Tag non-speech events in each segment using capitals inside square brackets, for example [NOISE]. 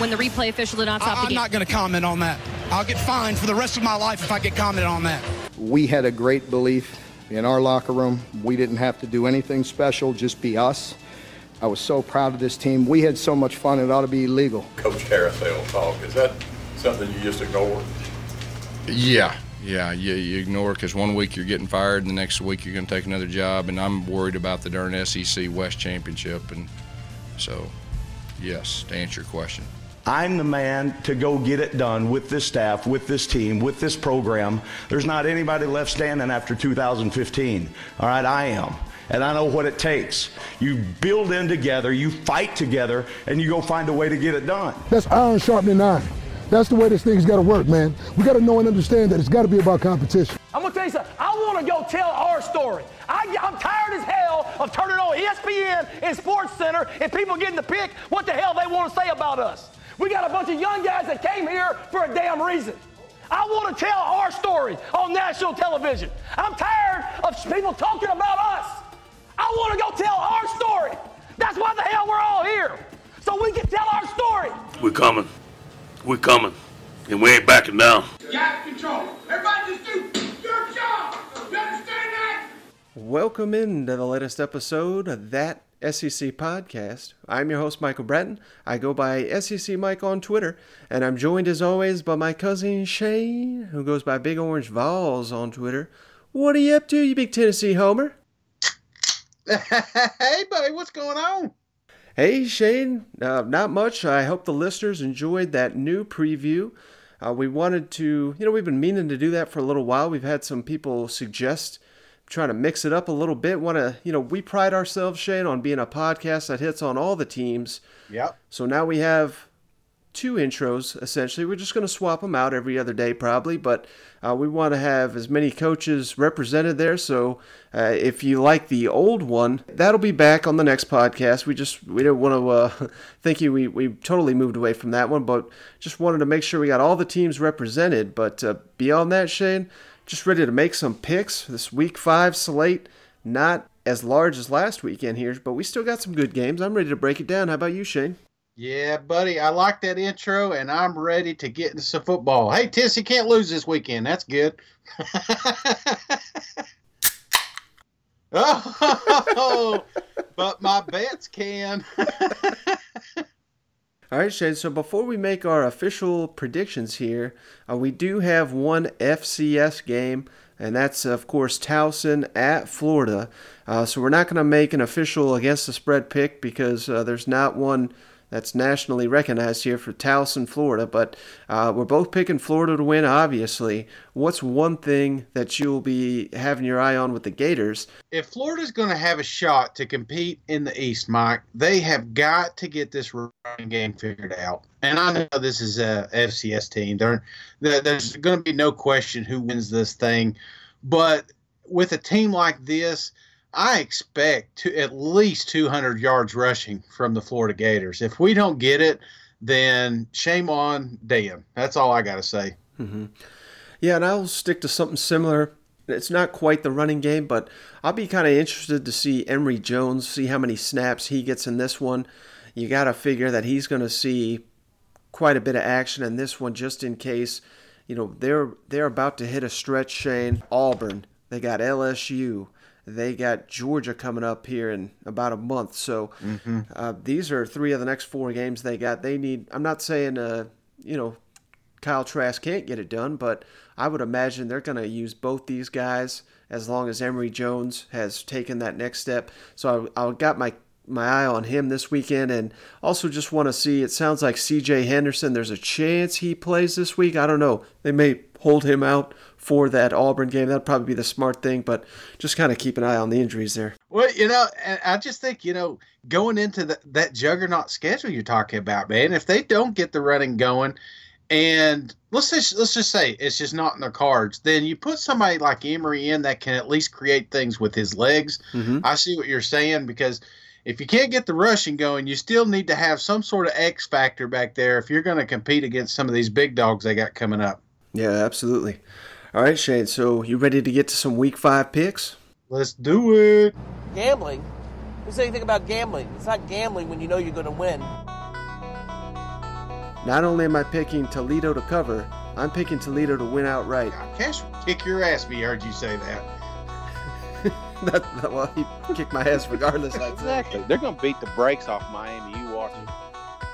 When the replay official did not stop I, the I'm not going to comment on that. I'll get fined for the rest of my life if I get commented on that. We had a great belief in our locker room. We didn't have to do anything special, just be us. I was so proud of this team. We had so much fun, it ought to be illegal. Coach Carousel talk, is that something you just ignore? Yeah, yeah, you, you ignore because one week you're getting fired, and the next week you're going to take another job, and I'm worried about the darn SEC West Championship, and so, yes, to answer your question. I'm the man to go get it done with this staff, with this team, with this program. There's not anybody left standing after 2015. All right, I am. And I know what it takes. You build in together, you fight together, and you go find a way to get it done. That's iron sharpening iron. That's the way this thing's got to work, man. We got to know and understand that it's got to be about competition. I'm gonna tell you something. I want to go tell our story. I, am tired as hell of turning on ESPN and Sports Center and people getting to pick what the hell they want to say about us. We got a bunch of young guys that came here for a damn reason. I want to tell our story on national television. I'm tired of people talking about us. I want to go tell our story. That's why the hell we're all here. So we can tell our story. We're coming. We're coming. And we ain't backing down. Got control. Everybody just do your job. You understand that? Welcome into the latest episode of that SEC podcast. I'm your host, Michael Bratton. I go by SEC Mike on Twitter, and I'm joined as always by my cousin Shane, who goes by Big Orange Vols on Twitter. What are you up to, you big Tennessee homer? [LAUGHS] hey, buddy, what's going on? Hey, Shane. Uh, not much. I hope the listeners enjoyed that new preview. Uh, we wanted to, you know, we've been meaning to do that for a little while. We've had some people suggest trying to mix it up a little bit. Want to, you know, we pride ourselves, Shane, on being a podcast that hits on all the teams. Yep. So now we have two intros essentially. We're just going to swap them out every other day, probably, but uh, we want to have as many coaches represented there. So uh, if you like the old one, that'll be back on the next podcast. We just we didn't want to uh, [LAUGHS] think you we we totally moved away from that one, but just wanted to make sure we got all the teams represented. But uh, beyond that, Shane, just ready to make some picks. This week five slate not as large as last weekend here, but we still got some good games. I'm ready to break it down. How about you, Shane? Yeah, buddy, I like that intro, and I'm ready to get into some football. Hey, Tissy can't lose this weekend. That's good. [LAUGHS] oh, [LAUGHS] but my bets can. [LAUGHS] All right, Shane. So before we make our official predictions here, uh, we do have one FCS game, and that's of course Towson at Florida. Uh, so we're not going to make an official against the spread pick because uh, there's not one that's nationally recognized here for Towson, Florida. But uh, we're both picking Florida to win, obviously. What's one thing that you'll be having your eye on with the Gators? If Florida's going to have a shot to compete in the East, Mike, they have got to get this running game figured out. And I know this is a FCS team. There, there's going to be no question who wins this thing. But with a team like this, I expect to at least 200 yards rushing from the Florida Gators. If we don't get it, then shame on Dan. That's all I got to say. Mm-hmm. Yeah, and I'll stick to something similar. It's not quite the running game, but I'll be kind of interested to see Emory Jones, see how many snaps he gets in this one. You got to figure that he's going to see quite a bit of action in this one just in case. You know, they're they're about to hit a stretch, Shane. Auburn, they got LSU, they got Georgia coming up here in about a month. So mm-hmm. uh, these are three of the next four games they got. They need. I'm not saying, uh, you know, Kyle Trask can't get it done, but I would imagine they're going to use both these guys as long as Emory Jones has taken that next step. So I, I got my my eye on him this weekend, and also just want to see. It sounds like C.J. Henderson. There's a chance he plays this week. I don't know. They may hold him out for that Auburn game. That'd probably be the smart thing, but just kind of keep an eye on the injuries there. Well, you know, I just think you know going into the, that juggernaut schedule you're talking about, man. If they don't get the running going, and let's just let's just say it's just not in their cards, then you put somebody like Emory in that can at least create things with his legs. Mm-hmm. I see what you're saying because if you can't get the rushing going, you still need to have some sort of X factor back there if you're going to compete against some of these big dogs they got coming up. Yeah, absolutely. All right, Shane. So you ready to get to some Week Five picks? Let's do it. Gambling. Who said anything about gambling? It's not gambling when you know you're going to win. Not only am I picking Toledo to cover, I'm picking Toledo to win outright. Cash kick your ass. We heard you say [LAUGHS] that. that, well, he kicked my ass regardless. exactly. They're going to beat the brakes off Miami. You watch it.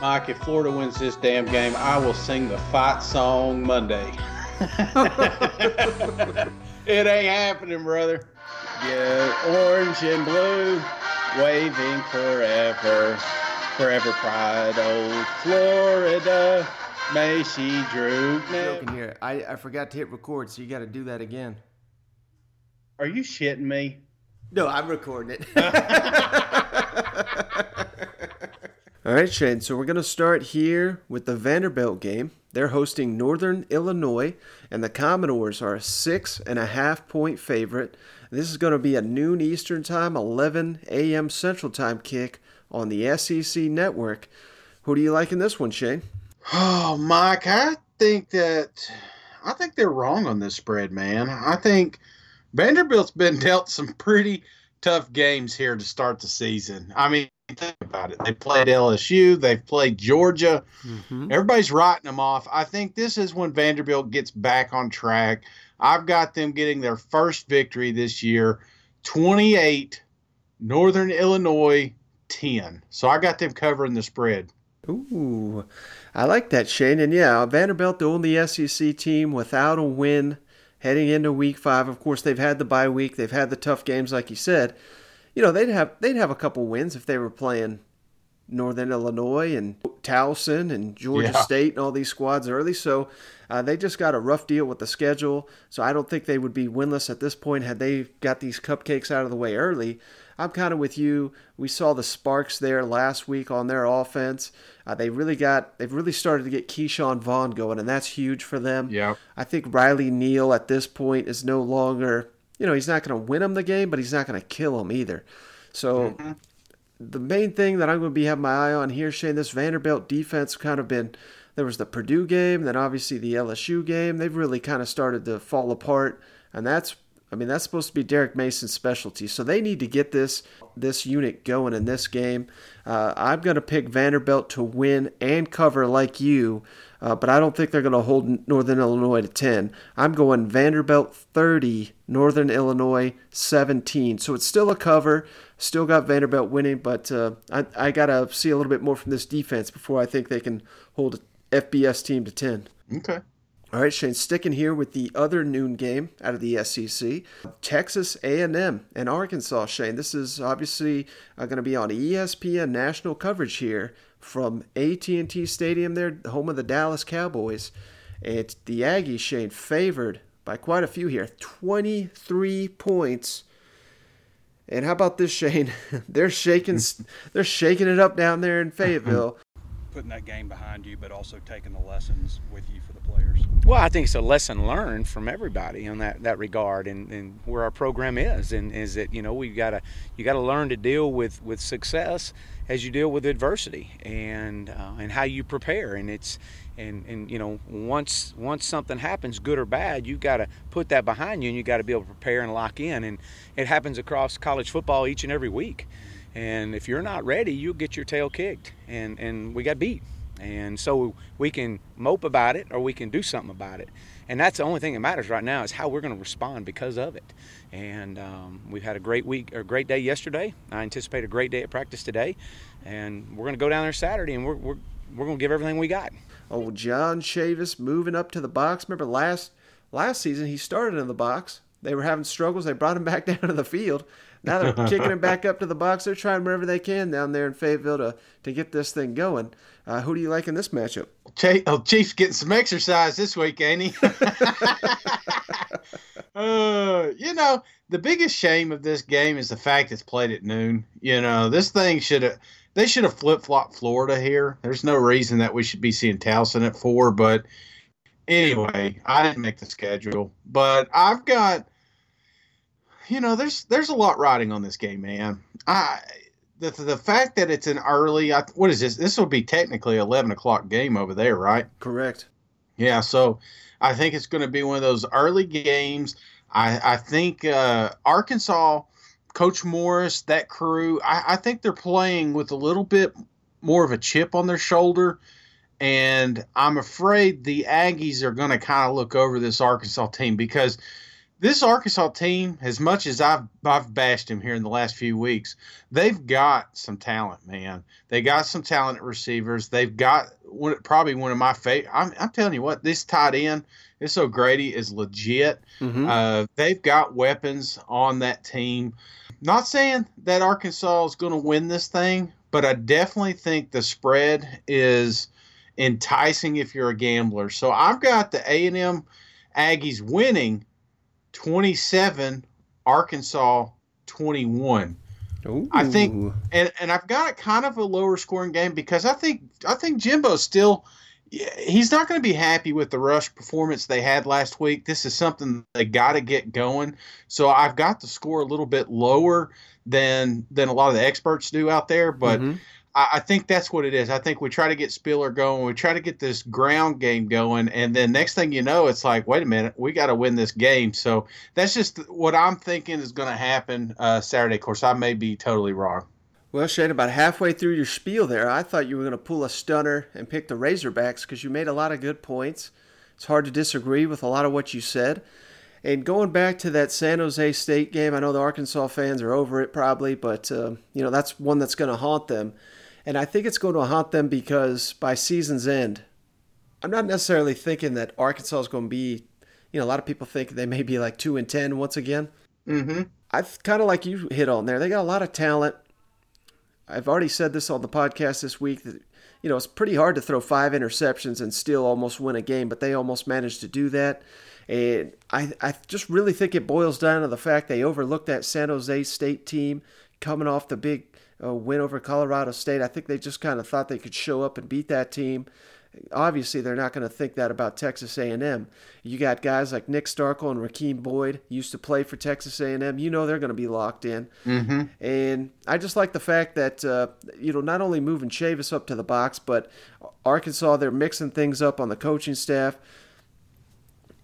Mike, if Florida wins this damn game, I will sing the fight song Monday. [LAUGHS] it ain't happening, brother. Yeah, orange and blue, waving forever, forever pride, old Florida. May she droop. Joking here. I, I forgot to hit record, so you got to do that again. Are you shitting me? No, I'm recording it. [LAUGHS] [LAUGHS] All right, Shane. So we're going to start here with the Vanderbilt game. They're hosting Northern Illinois, and the Commodores are a six and a half point favorite. This is going to be a noon Eastern Time, 11 a.m. Central Time kick on the SEC network. Who do you like in this one, Shane? Oh, Mike, I think that I think they're wrong on this spread, man. I think Vanderbilt's been [LAUGHS] dealt some pretty tough games here to start the season. I mean, think about it. They played LSU, they've played Georgia. Mm-hmm. Everybody's writing them off. I think this is when Vanderbilt gets back on track. I've got them getting their first victory this year 28, Northern Illinois 10. So I got them covering the spread. Ooh, I like that, Shane. And yeah, Vanderbilt, the only SEC team without a win heading into week five. Of course, they've had the bye week, they've had the tough games, like you said. You know, they'd have they'd have a couple wins if they were playing Northern Illinois and Towson and Georgia Yeah. State and all these squads early. So uh, they just got a rough deal with the schedule. So I don't think they would be winless at this point had they got these cupcakes out of the way early. I'm kind of with you. We saw the sparks there last week on their offense. Uh, they really got they've really started to get Ke'Shawn Vaughn going, and that's huge for them. Yeah. I think Riley Neal at this point is no longer, you know, he's not going to win them the game, but he's not going to kill them either. So mm-hmm. the main thing that I'm going to be having my eye on here, Shane, this Vanderbilt defense kind of been. There was the Purdue game, then obviously the LSU game. They've really kind of started to fall apart, and that's. I mean, that's supposed to be Derek Mason's specialty. So they need to get this this unit going in this game. Uh, I'm going to pick Vanderbilt to win and cover like you, uh, but I don't think they're going to hold Northern Illinois to 10. I'm going Vanderbilt 30, Northern Illinois 17. So it's still a cover. Still got Vanderbilt winning, but uh, I, I got to see a little bit more from this defense before I think they can hold a FBS team to 10. Okay. All right, Shane, sticking here with the other noon game out of the SEC, Texas A&M and Arkansas. Shane, this is obviously uh, going to be on ESPN national coverage here from AT&T Stadium, there, the home of the Dallas Cowboys. It's the Aggies, Shane, favored by quite a few here, 23 points. And how about this, Shane? [LAUGHS] they're shaking, they're shaking it up down there in Fayetteville. Putting that game behind you, but also taking the lessons with you for the players? Well, I think it's a lesson learned from everybody in that, that regard, and, and where our program is, and is that you know we've got to you got to learn to deal with, with success as you deal with adversity, and uh, and how you prepare, and it's and and you know once once something happens, good or bad, you've got to put that behind you, and you got to be able to prepare and lock in, and it happens across college football each and every week. And if you're not ready, you'll get your tail kicked, and and we got beat. And so we can mope about it, or we can do something about it. And that's the only thing that matters right now is how we're going to respond because of it. And um, we've had a great week, or great day yesterday. I anticipate a great day at practice today, and we're going to go down there Saturday, and we're we're, we're going to give everything we got. Oh, John Chavis moving up to the box. Remember last last season he started in the box. They were having struggles. They brought him [LAUGHS] back down to the field. Now they're [LAUGHS] kicking him back up to the box. They're trying wherever they can down there in Fayetteville to, to get this thing going. Uh, who do you like in this matchup? Chief, oh, Chief's getting some exercise this week, ain't he? [LAUGHS] [LAUGHS] Uh, you know, the biggest shame of this game is the fact it's played at noon. You know, this thing should have they should have flip flopped Florida here. There's no reason that we should be seeing Towson at four, but anyway, I didn't make the schedule. But I've got you know, there's there's a lot riding on this game, man. I the the fact that it's an early I, what is this? This will be technically eleven o'clock game over there, right? Correct. Yeah, so I think it's going to be one of those early games. I, I think uh, Arkansas, Coach Morris, that crew, I, I think they're playing with a little bit more of a chip on their shoulder. And I'm afraid the Aggies are going to kind of look over this Arkansas team because this Arkansas team, as much as I've I've bashed him here in the last few weeks, they've got some talent, man. They got some talent at receivers. They've got one, probably one of my favorite. I'm, I'm telling you what, this tight end, this O'Grady is legit. Mm-hmm. Uh, they've got weapons on that team. Not saying that Arkansas is going to win this thing, but I definitely think the spread is enticing if you're a gambler. So I've got the A and M Aggies winning 27, Arkansas 21. Ooh. I think, and, and I've got it kind of a lower scoring game because I think I think Jimbo's still he's not going to be happy with the rush performance they had last week. This is something they got to get going. So I've got the score a little bit lower than than a lot of the experts do out there, but. Mm-hmm. I, I think that's what it is. I think we try to get Spiller going. We try to get this ground game going, and then next thing you know, it's like, wait a minute, we got to win this game. So that's just what I'm thinking is going to happen uh, Saturday. Of course, I may be totally wrong. Well, Shane, about halfway through your spiel there, I thought you were going to pull a stunner and pick the Razorbacks because you made a lot of good points. It's hard to disagree with a lot of what you said. And going back to that San Jose State game, I know the Arkansas fans are over it probably, but uh, you know that's one that's going to haunt them. And I think it's going to haunt them because by season's end, I'm not necessarily thinking that Arkansas is going to be, you know, a lot of people think they may be like 2 and 10 once again. Mm-hmm. I kind of like you hit on there. They got a lot of talent. I've already said this on the podcast this week that, you know, it's pretty hard to throw five interceptions and still almost win a game, but they almost managed to do that. And I, I just really think it boils down to the fact they overlooked that San Jose State team coming off the big uh, win over Colorado State. I think they just kind of thought they could show up and beat that team. Obviously, they're not going to think that about Texas A&M. You got guys like Nick Starkel and Rakeem Boyd used to play for Texas A&M. You know they're going to be locked in. Mm-hmm. And I just like the fact that uh, you know not only moving Chavis up to the box, but Arkansas they're mixing things up on the coaching staff.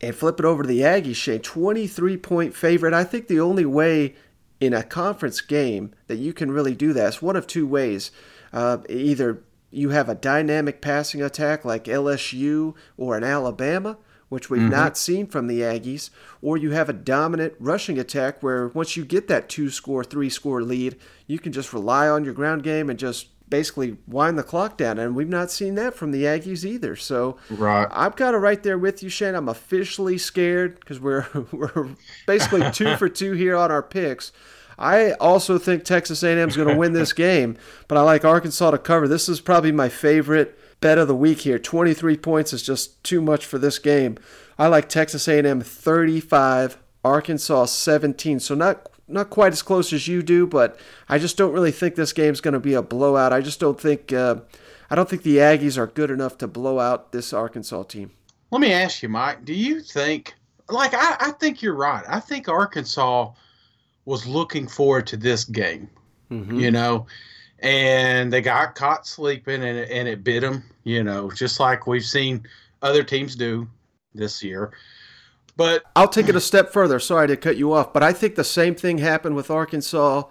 And flip it over to the Aggies, Shane. 23 point favorite. I think the only way in a conference game that you can really do that. It's one of two ways. Uh, either you have a dynamic passing attack like LSU or an Alabama, which we've Mhm. not seen from the Aggies, or you have a dominant rushing attack where once you get that two score, three score lead, you can just rely on your ground game and just basically wind the clock down. And we've not seen that from the Aggies either. So Right. I'm kind of right there with you, Shane. I'm officially scared because we're [LAUGHS] we're basically [LAUGHS] two for two here on our picks. I also think Texas A&M is going to win this [LAUGHS] game, but I like Arkansas to cover. This is probably my favorite bet of the week here. 23 points is just too much for this game. I like Texas A&M 35, Arkansas 17. So not not quite as close as you do, but I just don't really think this game's going to be a blowout. I just don't think uh, I don't think the Aggies are good enough to blow out this Arkansas team. Let me ask you, Mike. Do you think, like, I, I think you're right. I think Arkansas was looking forward to this game, Mm-hmm. you know, and they got caught sleeping and and it bit them, you know, just like we've seen other teams do this year. But I'll take it a step further. Sorry to cut you off, but I think the same thing happened with Arkansas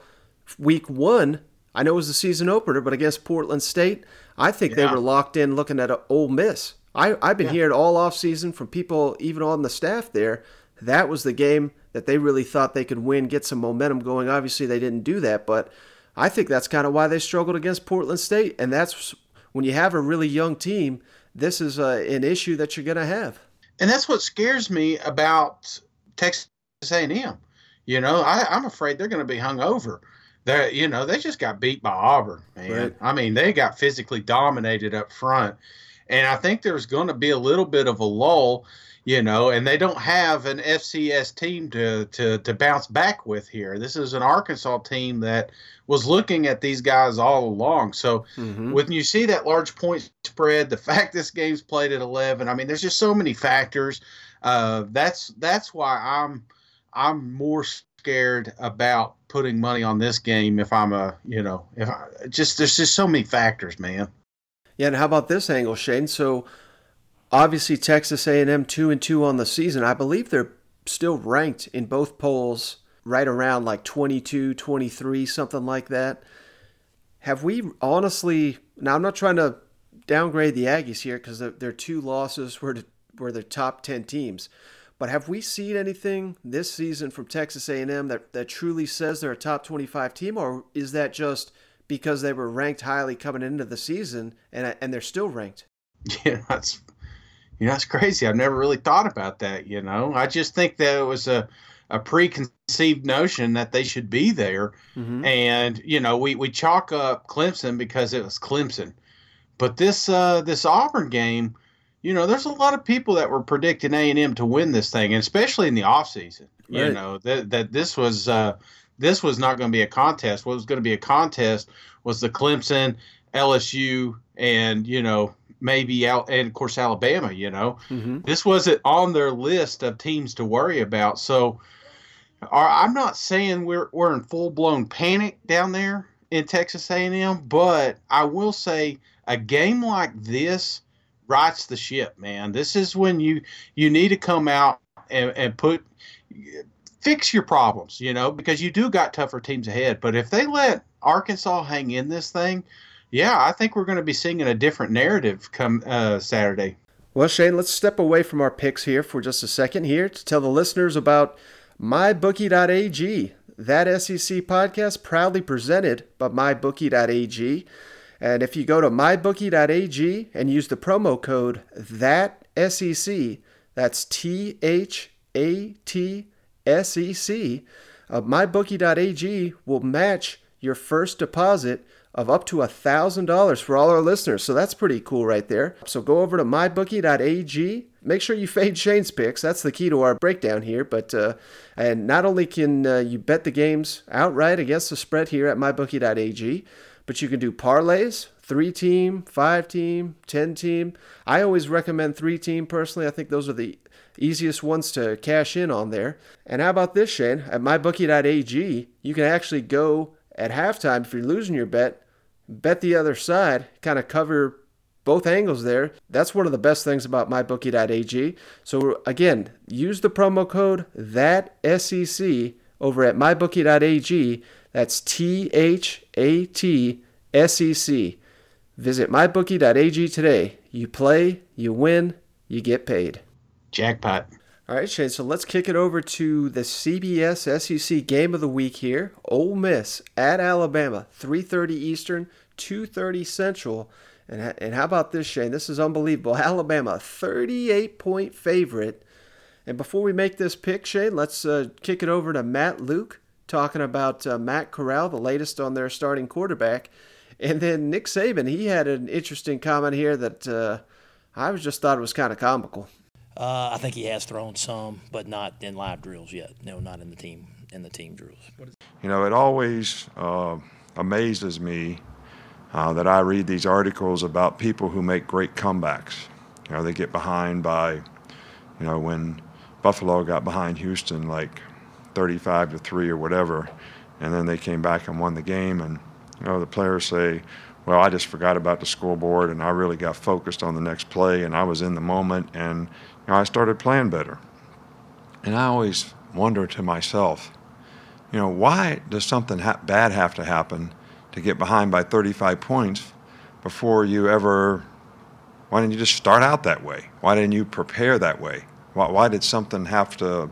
week one. I know it was the season opener, but against Portland State, I think they were locked in looking at a Ole Miss. I, I've been Yeah. hearing all off season from people, even on the staff there, that was the game that they really thought they could win, get some momentum going. Obviously, they didn't do that, but I think that's kind of why they struggled against Portland State. And that's when you have a really young team, this is uh, an issue that you're going to have. And that's what scares me about Texas A&M. You know, I, I'm afraid they're going to be hung over. They, you know, they just got beat by Auburn, man. Right. I mean, they got physically dominated up front, and I think there's going to be a little bit of a lull. You know, and they don't have an FCS team to to to bounce back with here. This is an Arkansas team that was looking at these guys all along. So Mm-hmm. when you see that large point spread, the [LAUGHS] fact this game's played at 11, I mean, there's just so many factors. Uh, that's that's why I'm I'm more scared about putting money on this game if I'm a you know if I just there's just so many factors, man. Yeah, and how about this angle, Shane? So obviously Texas A&M 2 and 2 on the season. I believe they're still ranked in both polls right around like 22, 23, something like that. Have we honestly Now I'm not trying to downgrade the Aggies here cuz their two losses were to, were their top 10 teams. But have we seen anything this season from Texas A&M that, that truly says they're a top 25 team, or is that just because they were ranked highly coming into the season and and they're still ranked? [LAUGHS] Yeah, that's you know it's crazy. I've never really thought about that. You know, I just think that it was a a preconceived notion that they should be there, Mhm. and you know we we chalk up Clemson because it was Clemson, but this uh this Auburn game. You know, there's a lot of people that were predicting A and M to win this thing, and especially in the offseason. You Right. know that that this was uh, this was not going to be a contest. What was going to be a contest was the Clemson, LSU, and you know maybe out and of course Alabama. You know, Mm-hmm. this wasn't on their list of teams to worry about. So, I'm not saying we're we're in full blown panic down there in Texas A&M, but I will say a game like this rights the ship, man. This is when you you need to come out and, and put fix your problems, you know, because you do got tougher teams ahead. But if they let Arkansas hang in this thing, yeah, I think we're going to be singing a different narrative come uh, Saturday. Well, Shane, let's step away from our picks here for just a second here to tell the listeners about mybookie.ag. That SEC podcast proudly presented by mybookie.ag. And if you go to mybookie.ag and use the promo code that SEC, that's T H A T S E C, uh, mybookie.ag will match your first deposit of up to $1,000 for all our listeners. So that's pretty cool right there. So go over to mybookie.ag. Make sure you [LAUGHS] fade Shane's picks. That's the key to our breakdown here. But uh, and not only can uh, you bet the games outright against the spread here at mybookie.ag, but you can do parlays, three team, five team, ten team. I always recommend three team personally. I think those are the easiest ones to cash in on there. And how about this, Shane? At mybookie.ag, you can actually go at halftime if you're losing your bet, bet the other side, kind of cover both angles there. That's one of the best things about mybookie.ag. So again, use the promo code that SEC over at mybookie.ag. That's T H A T S E C. Visit mybookie.ag today. You play, you win, you get paid. Jackpot. All right, Shane. So let's kick it over to the CBS SEC game of the week here. Ole Miss at Alabama, 3:30 Eastern, 2:30 Central. And and how about this, Shane? This is unbelievable. [LAUGHS] Alabama, 38 point favorite. And before we make this pick, Shane, let's uh, kick it over to Matt Luke talking about uh, Matt Corral, the latest on their starting quarterback. And then Nick Saban, he had an interesting comment here that uh, I was just thought it was kind of comical. Uh, I think he has thrown some, but not in live drills yet. No, not in the team in the team drills. You know, it always uh, amazes me uh, that I read these articles about people who make great comebacks. You know, they get behind by, you know, when Buffalo got behind Houston like 35 to 3 or whatever, and then they came back and won the game. And, you know, the players say, well, I just forgot about the scoreboard and I really got focused on the next play and I was in the moment and you know, I started playing better. And I always wonder to myself, you know, why does something ha- bad have to happen to get behind by 35 points before you ever? Why didn't you just start out that way? Why didn't you prepare that way? Why, why did something have to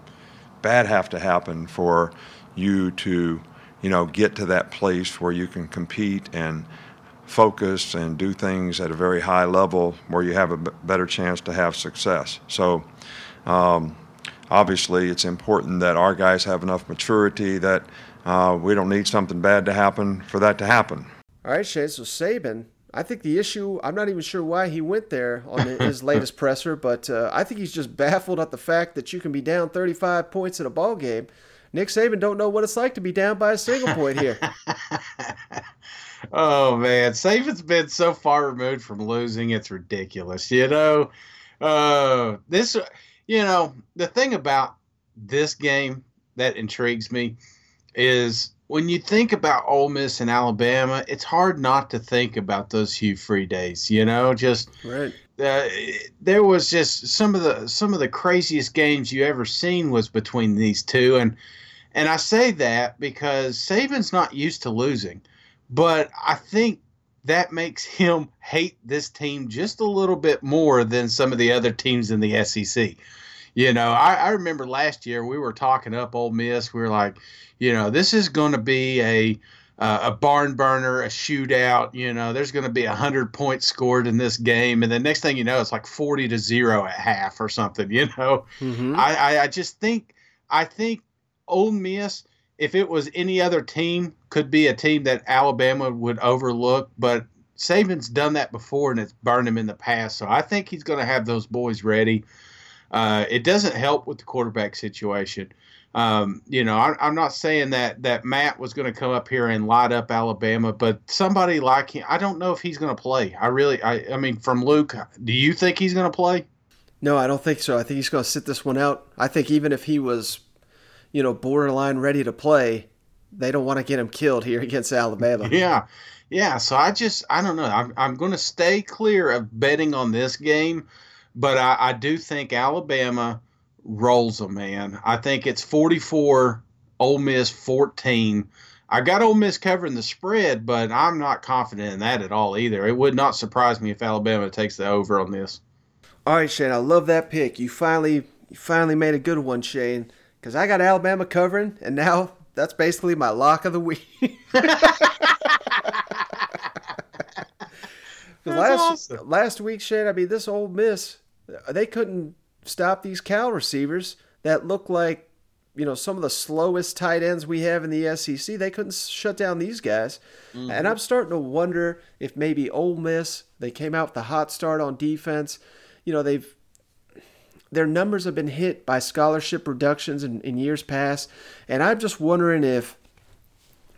bad have to happen for you to, you know, get to that place where you can compete and focus and do things at a very high level where you have a b- better chance to have success. So, um, obviously, it's important that our guys have enough maturity that uh, we don't need something bad to happen for that to happen. All right, Shane. So Saban, I think the issue, I'm not even sure why he went there on [LAUGHS] his latest presser, but uh, I think he's just baffled at the fact that you can be down 35 points in a ball game. Nick Saban don't know what it's like to be down by a single point here. [LAUGHS] oh man, Saban's been so far removed from losing, it's ridiculous. You know, uh, this, you know, the thing about this game that intrigues me is when you think about Ole Miss and Alabama, it's hard not to think about those Hugh Freeze days. You know, just right. Uh, there was just some of the some of the craziest games you ever seen was between these two, and and I say that because Saban's not used to losing, but I think that makes him hate this team just a little bit more than some of the other teams in the SEC. You know, I, I remember last year we were talking up Ole Miss. We were like, you know, this is going to be a uh, a barn burner, a shootout. You know, there's going to be a hundred points scored in this game, and the next thing you know, it's like forty to zero at half or something. [LAUGHS] You know, mm-hmm. I, I I just think I think Ole Miss, if it was any other team, could be a team that Alabama would overlook, but Saban's done that before and it's burned him in the past. So I think he's going to have those boys ready. Uh, it doesn't help with the quarterback situation. Um, you know, I, am not saying that that Matt was going to come up here and light up Alabama, but somebody like him, I don't know if he's going to play. I really, I, I mean, from Luke, do you think he's going to play? No, I don't think so. I think he's going to sit this one out. I think even if he was, you know, borderline ready to play, they don't want to get him killed here [LAUGHS] against Alabama. Yeah, yeah. So I just, I don't know. I'm, I'm going to stay clear of betting on this game, but I, I do think Alabama rolls them, man. I think it's 44, Ole Miss 14. I got Ole Miss covering the spread, but I'm not confident in that at all either. It would not surprise me if Alabama takes the over on this. All right, Shane, I love that pick. You finally, you finally made a good one, Shane, because I got Alabama covering, and now that's basically my lock of the week. [LAUGHS] [LAUGHS] last awesome. last week, Shane, I mean, this Ole Miss, they couldn't stop these Cal receivers that look like, you know, some of the slowest tight ends we have in the SEC. They couldn't shut down these guys. Mm-hmm. And I'm starting to wonder if maybe Ole Miss, they came out with a hot start on defense. You know, they've their numbers have been hit by scholarship reductions in, in years past. And I'm just wondering if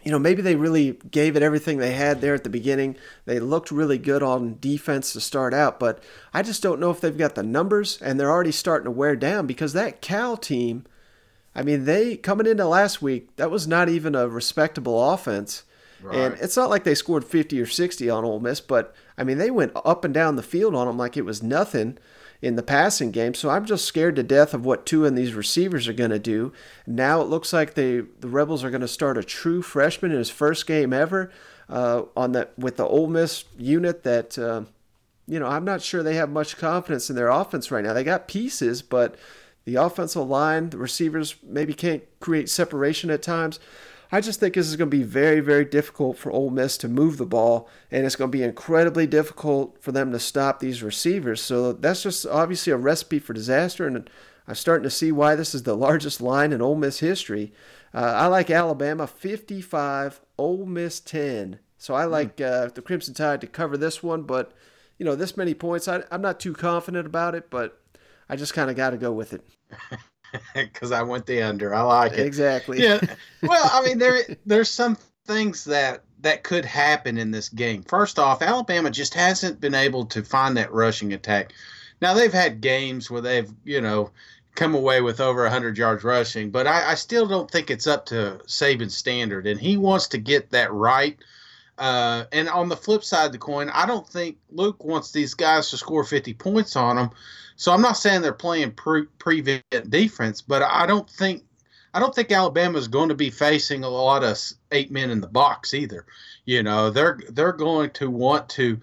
you know, maybe they really gave it everything they had there at the beginning. They looked really good on defense to start out, but I just don't know if they've got the numbers and they're already starting to wear down because that Cal team, I mean, they coming into last week, that was not even a respectable offense. Right. And it's not like they scored 50 or 60 on Ole Miss, but I mean, they went up and down the field on them like it was nothing in the passing game. So I'm just scared to death of what two of these receivers are going to do. Now it looks like they the Rebels are going to start a true freshman in his first game ever uh, on that with the Ole Miss unit that. Uh, you know, I'm not sure they have much confidence in their offense right now. They got pieces, but the offensive line, the receivers maybe can't create separation at times. I just think this is going to be very, very difficult for Ole Miss to move the ball, and it's going to be incredibly difficult for them to stop these receivers. So that's just obviously a recipe for disaster, and I'm starting to see why this is the largest line in Ole Miss history. Uh, I like Alabama 55, Ole Miss 10. So I like uh, the Crimson Tide to cover this one, but you know this many points, I, I'm not too confident about it, but I just kind of got to go with it. [LAUGHS] [LAUGHS] because I went the under. I like it exactly. Yeah. [LAUGHS] well, I mean, there there's some things that that could happen in this game. First off, Alabama just hasn't been able to find that rushing attack. Now they've had games where they've you know come away with over 100 yards rushing, but I, I still don't think it's up to Saban's standard, and he wants to get that right. Uh, and on the flip side of the coin, I don't think Luke wants these guys to score 50 points on them. So I'm not saying they're playing pre- prevent defense, but I don't think I don't think Alabama is going to be facing a lot of eight men in the box either. You know, they're they're going to want to,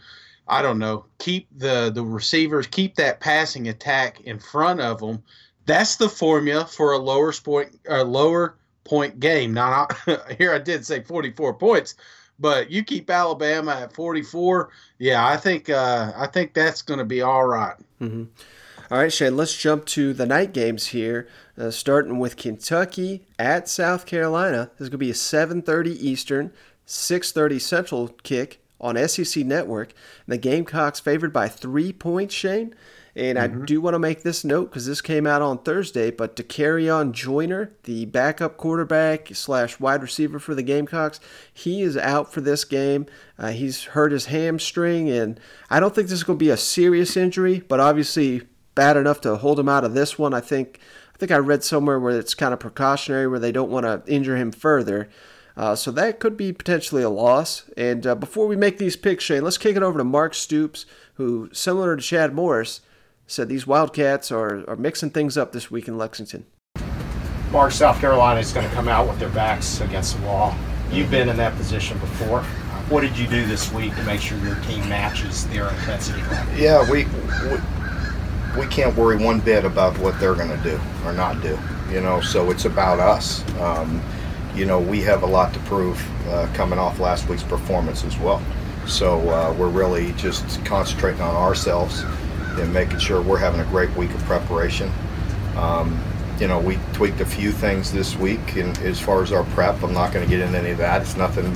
I don't know, keep the the receivers, keep that passing attack in front of them. That's the formula for a lower point a lower point game. Now [LAUGHS] here I did say 44 points, but you keep Alabama at 44. Yeah, I think uh, I think that's going to be all right. mm-hmm. All right, Shane, let's jump to the night games here, uh, starting with Kentucky at South Carolina. This is going to be a 7.30 Eastern, 6.30 Central kick on SEC Network. The Gamecocks favored by three points, Shane. And mm-hmm. I do want to make this note because this came out on Thursday, but Dakereon Joyner, the backup quarterback slash wide receiver for the Gamecocks, he is out for this game. Uh, he's hurt his hamstring, and I don't think this is going to be a serious injury, but obviously bad enough to hold him out of this one. I think I think I read somewhere where it's kind of precautionary, where they don't want to injure him further. Uh, so that could be potentially a loss. And uh, before we make these picks, Shane, let's kick it over to Mark Stoops, who, similar to Chad Morris, said these Wildcats are, are mixing things up this week in Lexington. Mark, South Carolina is going to come out with their backs against the wall. You've been in that position before. What did you do this week to make sure your team matches their intensity level? Yeah, we, we we can't worry one bit about what they're going to do or not do. You know, so it's about us. Um, you know, we have a lot to prove uh, coming off last week's performance as well. So uh, we're really just concentrating on ourselves and making sure we're having a great week of preparation. Um, you know, we tweaked a few things this week, and as far as our prep, I'm not going to get into any of that. It's nothing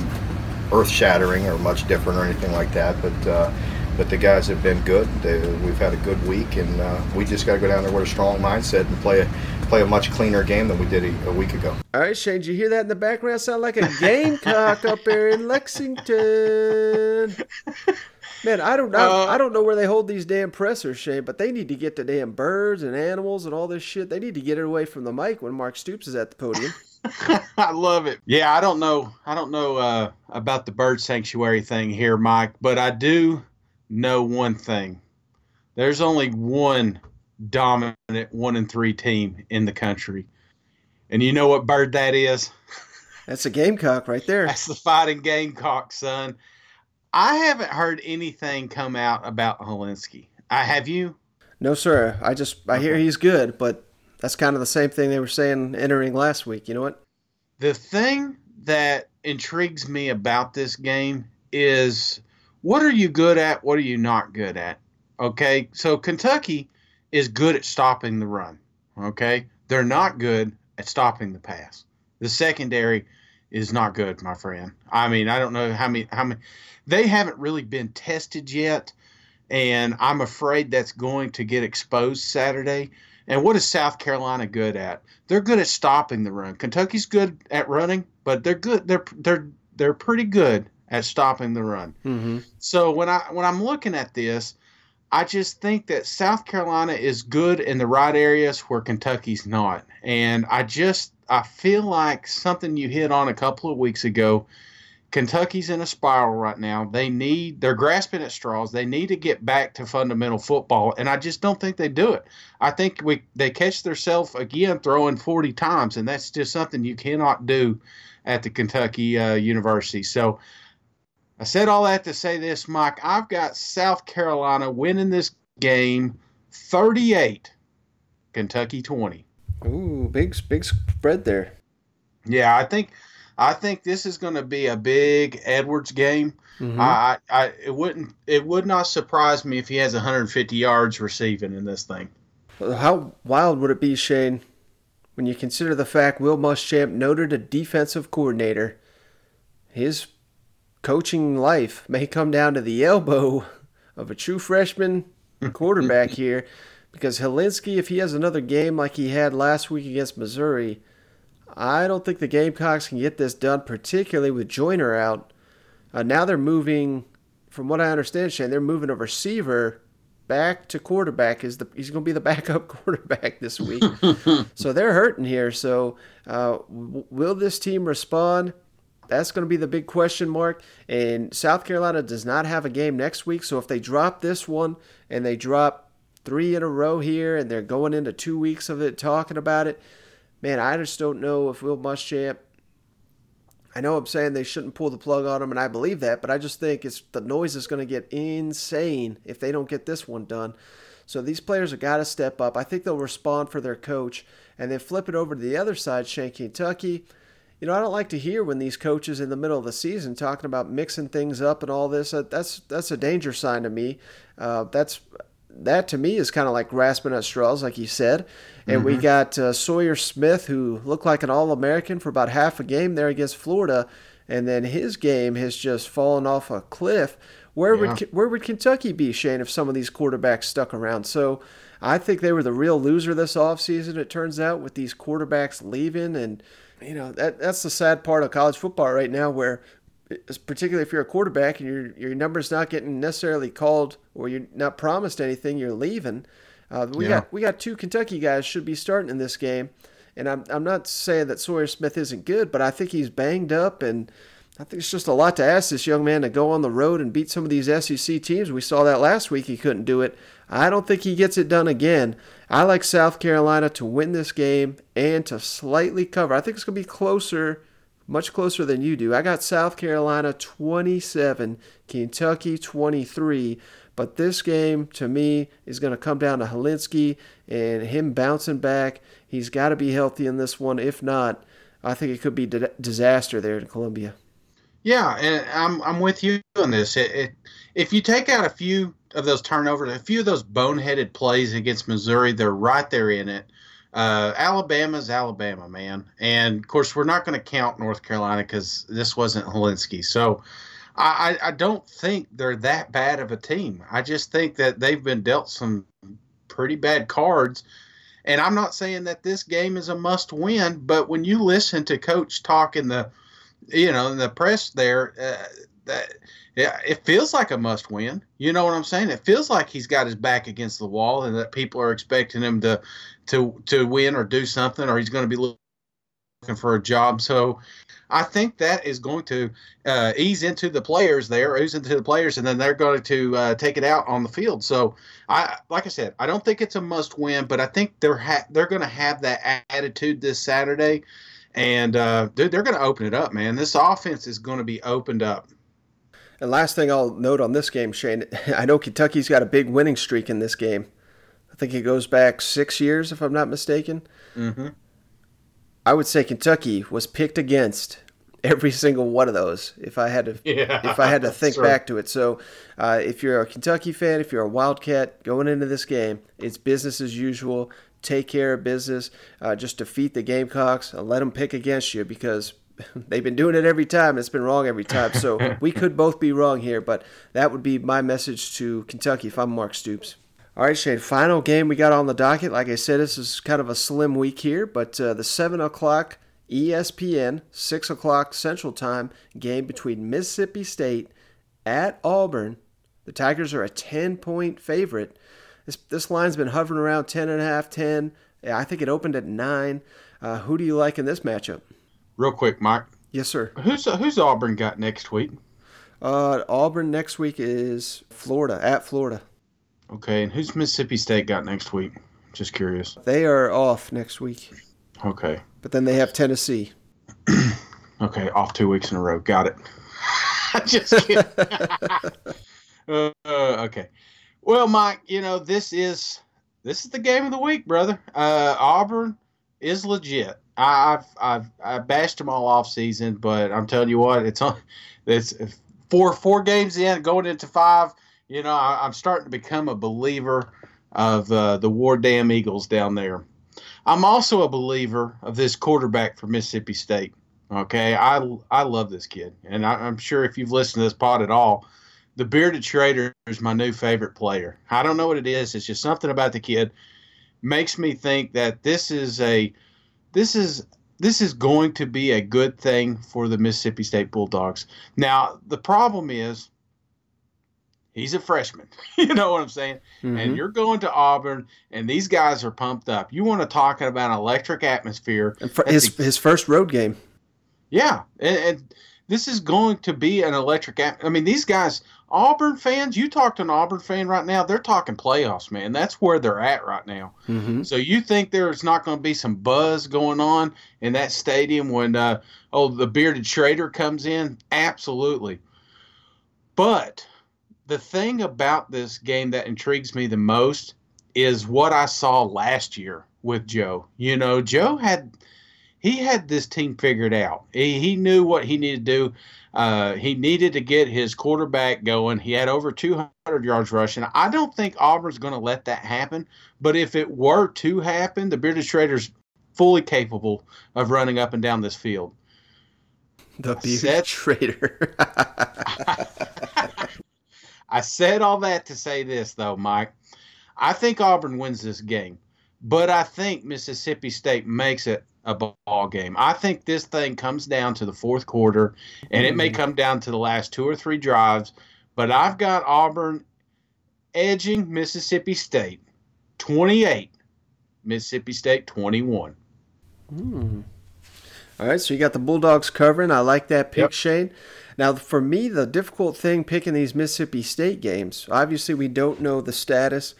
earth-shattering or much different or anything like that, but. Uh, but the guys have been good. They, we've had a good week, and uh, we just got to go down there with a strong mindset and play a play a much cleaner game than we did a, a, week ago. All right, Shane, did you hear that in the background? Sound like a gamecock up there in Lexington. [LAUGHS] Man, I don't know. Uh, I don't know where they hold these damn pressers, Shane, but they need to get the damn birds and animals and all this shit. They need to get it away from the mic when Mark Stoops is at the podium. [LAUGHS] I love it. Yeah, I don't know. I don't know uh, about the bird sanctuary thing here, Mike, but I do know one thing. There's only one dominant one and three team in the country. And you know what bird that is? That's a gamecock right there. [LAUGHS] That's the fighting gamecock, son. I haven't heard anything come out about Hilinski. I have you? No, sir. I just I hear he's good, but that's kind of the same thing they were saying entering last week. You know what? The thing that intrigues me about this game is what are you good at? What are you not good at? Okay, so Kentucky is good at stopping the run. Okay, they're not good at stopping the pass. The secondary is not good, my friend. I mean, I don't know how many how many they haven't really been tested yet, and I'm afraid that's going to get exposed Saturday. And what is South Carolina good at? They're good at stopping the run. Kentucky's good at running, but they're good. They're they're they're pretty good at stopping the run. Mm-hmm. So when I when I'm looking at this, I just think that South Carolina is good in the right areas where Kentucky's not, and I just I feel like something you hit on a couple of weeks ago. Kentucky's in a spiral right now. They need they're grasping at straws. They need to get back to fundamental football, and I just don't think they do it. I think we they catch themselves again throwing 40 times, and that's just something you cannot do at the Kentucky uh, University. So I said all that to say this, Mike. I've got South Carolina winning this game 38, Kentucky 20. Ooh, big big spread there. Yeah, I think I think this is going to be a big Edwards game. Mm-hmm. I, I it wouldn't it would not surprise me if he has 150 yards receiving in this thing. How wild would it be, Shane, when you consider the fact Will Muschamp noted a defensive coordinator, his coaching life may come down to the elbow of a true freshman quarterback [LAUGHS] here because Hilinski, if he has another game like he had last week against Missouri, I don't think the Gamecocks can get this done, particularly with Joyner out. Uh, now they're moving, from what I understand, Shane, they're moving a receiver back to quarterback. Is the he's going to be the [LAUGHS] backup quarterback this week, [LAUGHS] so they're hurting here. So uh, w- will this team respond? That's going to be the big question mark. And South Carolina does not have a game next week. So if they drop this one and they drop three in a row here and they're going into two weeks of it talking about it, man, I just don't know if Will Muschamp. I know I'm saying they shouldn't pull the plug on him, and I believe that, but I just think it's the noise is going to get insane if they don't get this one done. So these players have got to step up. I think they'll respond for their coach, and then flip it over to the other side, Shane Kentucky you know, I don't like to hear when these coaches in the middle of the season talking about mixing things up and all this. That's that's a danger sign to me. Uh, that's that to me is kind of like grasping at straws, like you said. And mm-hmm. we got uh, Sawyer Smith, who looked like an All American for about half a game there against Florida. and then his game has just fallen off a cliff. Where Yeah. would where would Kentucky be, Shane, if some of these quarterbacks stuck around? So I think they were the real loser this offseason, it turns out, with these quarterbacks leaving. And, you know, that that's the sad part of college football right now where particularly if you're a quarterback and your your number's not getting necessarily called or you're not promised anything, you're leaving. Uh, we Yeah. got we got two Kentucky guys should be starting in this game, and I'm I'm not saying that Sawyer Smith isn't good, but I think he's banged up, and I think it's just a lot to ask this young man to go on the road and beat some of these SEC teams. We saw that last week; he couldn't do it. I don't think he gets it done again. I like South Carolina to win this game and to slightly cover. I think it's going to be closer much closer than you do. I got South Carolina 27, Kentucky 23. But this game, to me, is going to come down to Hilinski and him bouncing back. He's got to be healthy in this one. If not, I think it could be di- disaster there in Columbia. Yeah, and I'm I'm with you on this. It, it, if you take out a few of those turnovers, a few of those boneheaded plays against Missouri, they're right there in it. Uh, Alabama's Alabama, man, and of course we're not going to count North Carolina because this wasn't Hilinski. So I, I I don't think they're that bad of a team. I just think that they've been dealt some pretty bad cards. And I'm not saying that this game is a must win, but when you listen to Coach talk in the you know, in the press there, uh, that yeah, it feels like a must win. You know what I'm saying? It feels like he's got his back against the wall, and that people are expecting him to to to win or do something, or he's going to be looking for a job. So. I think that is going to uh, ease into the players there, ease into the players, and then they're going to uh, take it out on the field. So, I like I said, I don't think it's a must-win, but I think they're ha- they're going to have that attitude this Saturday, and uh, dude, they're going to open it up, man. This offense is going to be opened up. And last thing I'll note on this game, Shane, [LAUGHS] I know Kentucky's got a big winning streak in this game. I think it goes back six years, if I'm not mistaken. Mm-hmm. I would say Kentucky was picked against every single one of those. If I had to, [LAUGHS] Yeah, if I had to think back to it. So, uh, if you're a Kentucky fan, if you're a Wildcat going into this game, it's business as usual. Take care of business. Uh, just defeat the Gamecocks and let them pick against you because [LAUGHS] they've been doing it every time. It's been wrong every time. So [LAUGHS] we could both be wrong here, but that would be my message to Kentucky if I'm Mark Stoops. All right, Shane. Final game we got on the docket. Like I said, this is kind of a slim week here, but uh, the seven o'clock ESPN six o'clock Central Time game between Mississippi State at Auburn. The Tigers are a ten point favorite. This this line's been hovering around ten and a half, ten. Yeah, I think it opened at nine. Uh, who do you like in this matchup? Real quick, Mike. Yes, sir. Who's who's Auburn got next week? Uh, Auburn next week is Florida at Florida. Okay, and who's Mississippi State got next week? Just curious. They are off next week, Okay. but then they have Tennessee. [CLEARS THROAT] Okay, off two weeks in a row. Got it. [LAUGHS] Just kidding. [LAUGHS] uh, okay. Well, Mike, you know this is this is the game of the week, brother. Uh, Auburn is legit. I- I've I've I bashed them all off season, but I'm telling you what, it's on. It's four four games in, going into five. You know, I, I'm starting to become a believer of uh, the War Damn Eagles down there. I'm also a believer of this quarterback for Mississippi State. Okay, I I love this kid, and I, I'm sure if you've listened to this pod at all, the bearded Shrader is my new favorite player. I don't know what it is. It's just something about the kid makes me think that this is a this is this is going to be a good thing for the Mississippi State Bulldogs. Now the problem is he's a freshman. [LAUGHS] you know what I'm saying? Mhm. And you're going to Auburn, and these guys are pumped up. You want to talk about an electric atmosphere? And fir- That's his his first road game. yeah, and, and this is going to be an electric. At- I mean, these guys, Auburn fans. You talk to an Auburn fan right now, they're talking playoffs, man. That's where they're at right now. Mm-hmm. So you think there's not going to be some buzz going on in that stadium when uh, oh the bearded Shrader comes in? Absolutely. But the thing about this game that intrigues me the most is what I saw last year with Joe. You know, Joe had he had this team figured out. He, he knew what he needed to do. Uh, he needed to get his quarterback going. He had over 200 yards rushing. I don't think Auburn's going to let that happen. But if it were to happen, the Bearded Shrader's fully capable of running up and down this field. The bearded traitor. [LAUGHS] I said all that to say this, though, Mike. I think Auburn wins this game, but I think Mississippi State makes it a ball game. I think this thing comes down to the fourth quarter, and it may Mm-hmm. come down to the last two or three drives. But I've got Auburn edging Mississippi State 28, Mississippi State 21. Hmm. All right, so you got the Bulldogs covering. I like that pick, Shane. Now, for me, the difficult thing picking these Mississippi State games, obviously, we don't know the status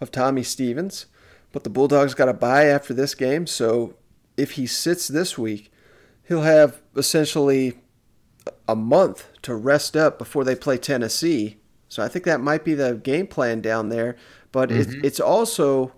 of Tommy Stevens, but the Bulldogs got a bye after this game. So if he sits this week, he'll have essentially a month to rest up before they play Tennessee. So I think that might be the game plan down there. But Mhm. it, it's also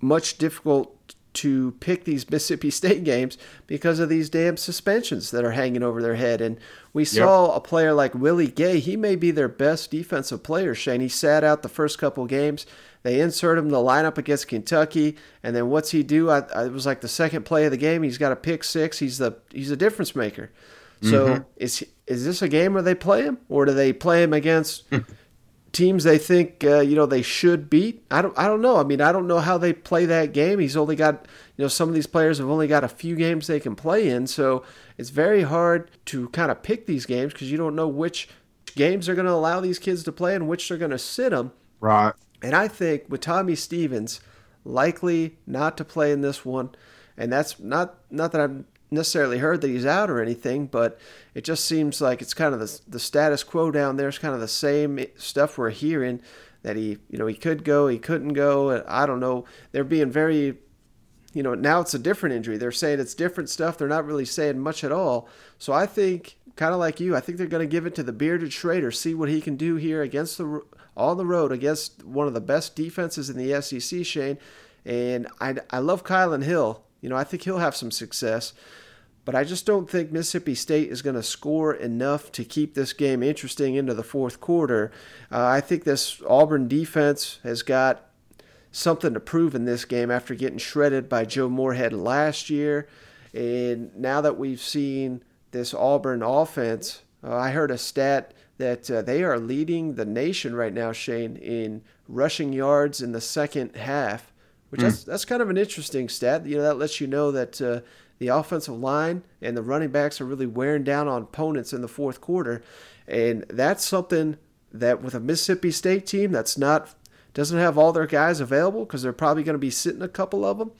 much difficult to pick these [LAUGHS] Mississippi State games because of these damn suspensions that are hanging over their head. And we saw a player like Willie Gay. He may be their best defensive player, Shane. He sat out the first couple games. They insert him in the lineup against Kentucky, and then what's he do? I, I, it was like the second play of the game. He's got a pick six. He's the he's a difference maker. So Mhm. is is this a game where they play him, or do they play him against [LAUGHS] teams they think uh, you know they should beat? I don't I don't know. I mean, I don't know how they play that game. He's only got you know some of these players have only got a few games they can play in, so it's very hard to kind of pick these games because you don't know which games are going to allow these kids to play and which they're going to sit them. Right. And I think with Tommy Stevens likely not to play in this one, and that's not not that I've necessarily heard that he's out or anything, but it just seems like it's kind of the the status quo down there. It's kind of the same stuff we're hearing that he you know he could go, he couldn't go. I don't know. They're being very you know, now it's a different injury. They're saying it's different stuff. They're not really saying much at all. So I think, kind of like you, I think they're going to give it to the bearded Shrader, see what he can do here against the on the road against one of the best defenses in the SEC, Shane. And I, I love Kylan Hill. You know, I think he'll have some success. But I just don't think Mississippi State is going to score enough to keep this game interesting into the fourth quarter. Uh, I think this Auburn defense has got something to prove in this game after getting shredded by Joe Moorhead last year. And now that we've seen this Auburn offense, uh, I heard a stat that uh, they are leading the nation right now, Shane, in rushing yards in the second half, which Mm. that's, that's kind of an interesting stat. You know, that lets you know that uh, the offensive line and the running backs are really wearing down on opponents in the fourth quarter. And that's something that with a Mississippi State team that's not doesn't have all their guys available because they're probably going to be sitting a couple of them.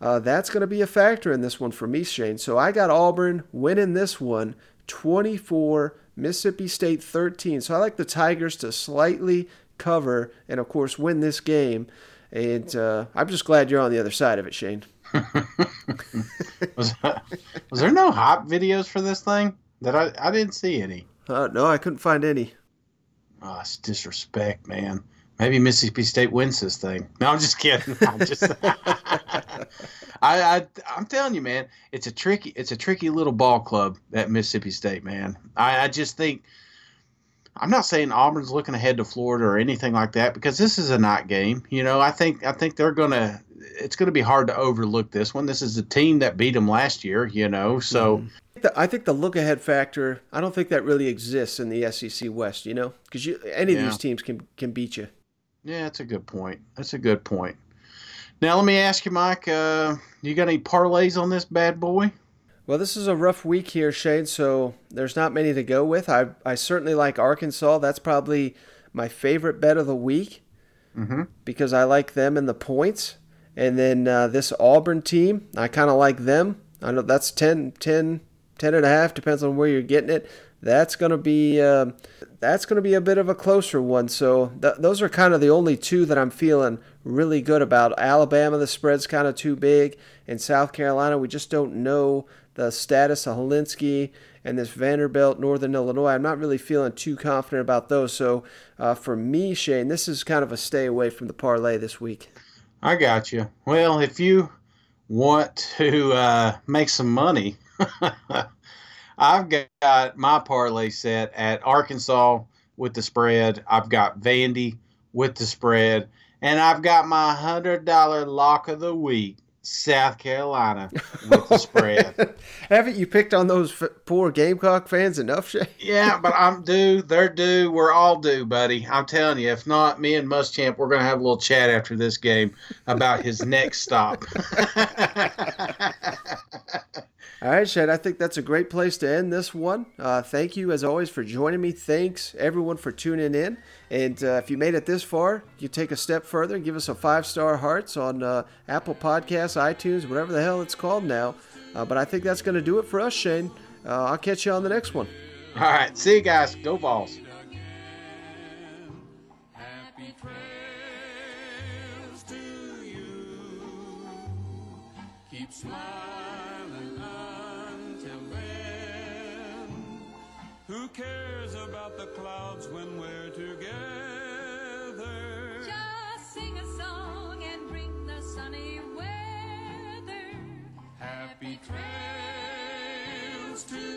Uh, that's going to be a factor in this one for me, Shane. So I got Auburn winning this one 24, Mississippi State 13. So I like the Tigers to slightly cover and, of course, win this game. And uh, I'm just glad you're on the other side of it, Shane. [LAUGHS] was, was there no hop videos for this thing? That I, I didn't see any. Uh, no, I couldn't find any. Oh, it's disrespect, man. Maybe Mississippi State wins this thing. No, I'm just kidding. I'm just, [LAUGHS] I, I, I'm telling you, man, it's a tricky, it's a tricky little ball club at Mississippi State, man. I, I just think, I'm not saying Auburn's looking ahead to Florida or anything like that because this is a night game. You know, I think, I think they're gonna, it's gonna be hard to overlook this one. This is a team that beat them last year. You know, so. Mm-hmm. I think the look ahead factor, I don't think that really exists in the SEC West, you know? Because any of these teams can, can beat you. Yeah, that's a good point. That's a good point. Now let me ask you, Mike. Uh, you got any parlays on this bad boy? Well, this is a rough week here, Shane, so there's not many to go with. I, I certainly like Arkansas. That's probably my favorite bet of the week Mm-hmm. because I like them and the points. And then uh, this Auburn team, I kind of like them. I know that's 10, 10, 10 and a half, depends on where you're getting it. That's going to be um that's going to be a bit of a closer one. So th- those are kind of the only two that I'm feeling really good about. Alabama, the spread's kind of too big. In South Carolina, we just don't know the status of Hilinski and this Vanderbilt, Northern Illinois. I'm not really feeling too confident about those. So uh, for me, Shane, this is kind of a stay away from the parlay this week. I got you. Well, if you want to uh, make some money, [LAUGHS] I've got my parlay set at Arkansas with the spread. I've got Vandy with the spread, and I've got my hundred dollar lock of the week South Carolina with the spread. [LAUGHS] Haven't you picked on those f- poor Gamecock fans enough, Shay? yeah, but I'm due. They're due. We're all due, buddy. I'm telling you. If not, me and Muschamp, we're gonna have a little chat after this game about his next stop. [LAUGHS] All right, Shad, I think that's a great place to end this one. Uh, thank you, as always, for joining me. Thanks, everyone, for tuning in. And uh, if you made it this far, you take a step further and give us a five star hearts on uh, Apple Podcasts, iTunes, whatever the hell it's called now. Uh, but I think that's going to do it for us, Shane. Uh, I'll catch you on the next one. All right. See you guys. Go balls. Who cares about the clouds when we're together? Just sing a song and bring the sunny weather. Happy trails to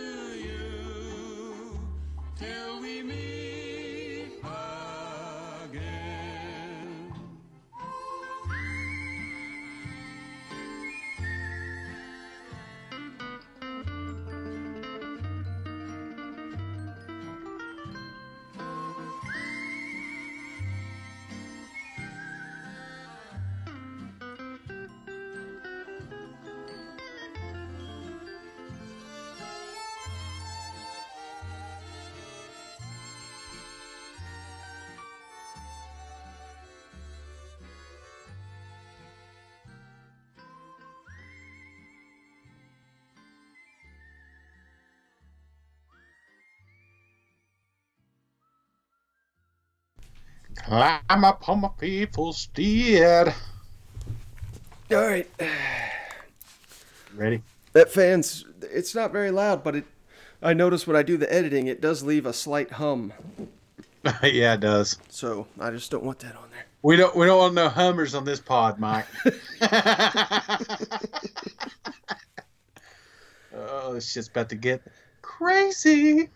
Climb upon my faithful steed. All right. Ready? That fans, it's not very loud, but it. I notice when I do the editing, it does leave a slight hum. [LAUGHS] yeah, it does. So I just don't want that on there. We don't. We don't want no hummers on this pod, Mike. [LAUGHS] [LAUGHS] oh, this shit's about to get crazy.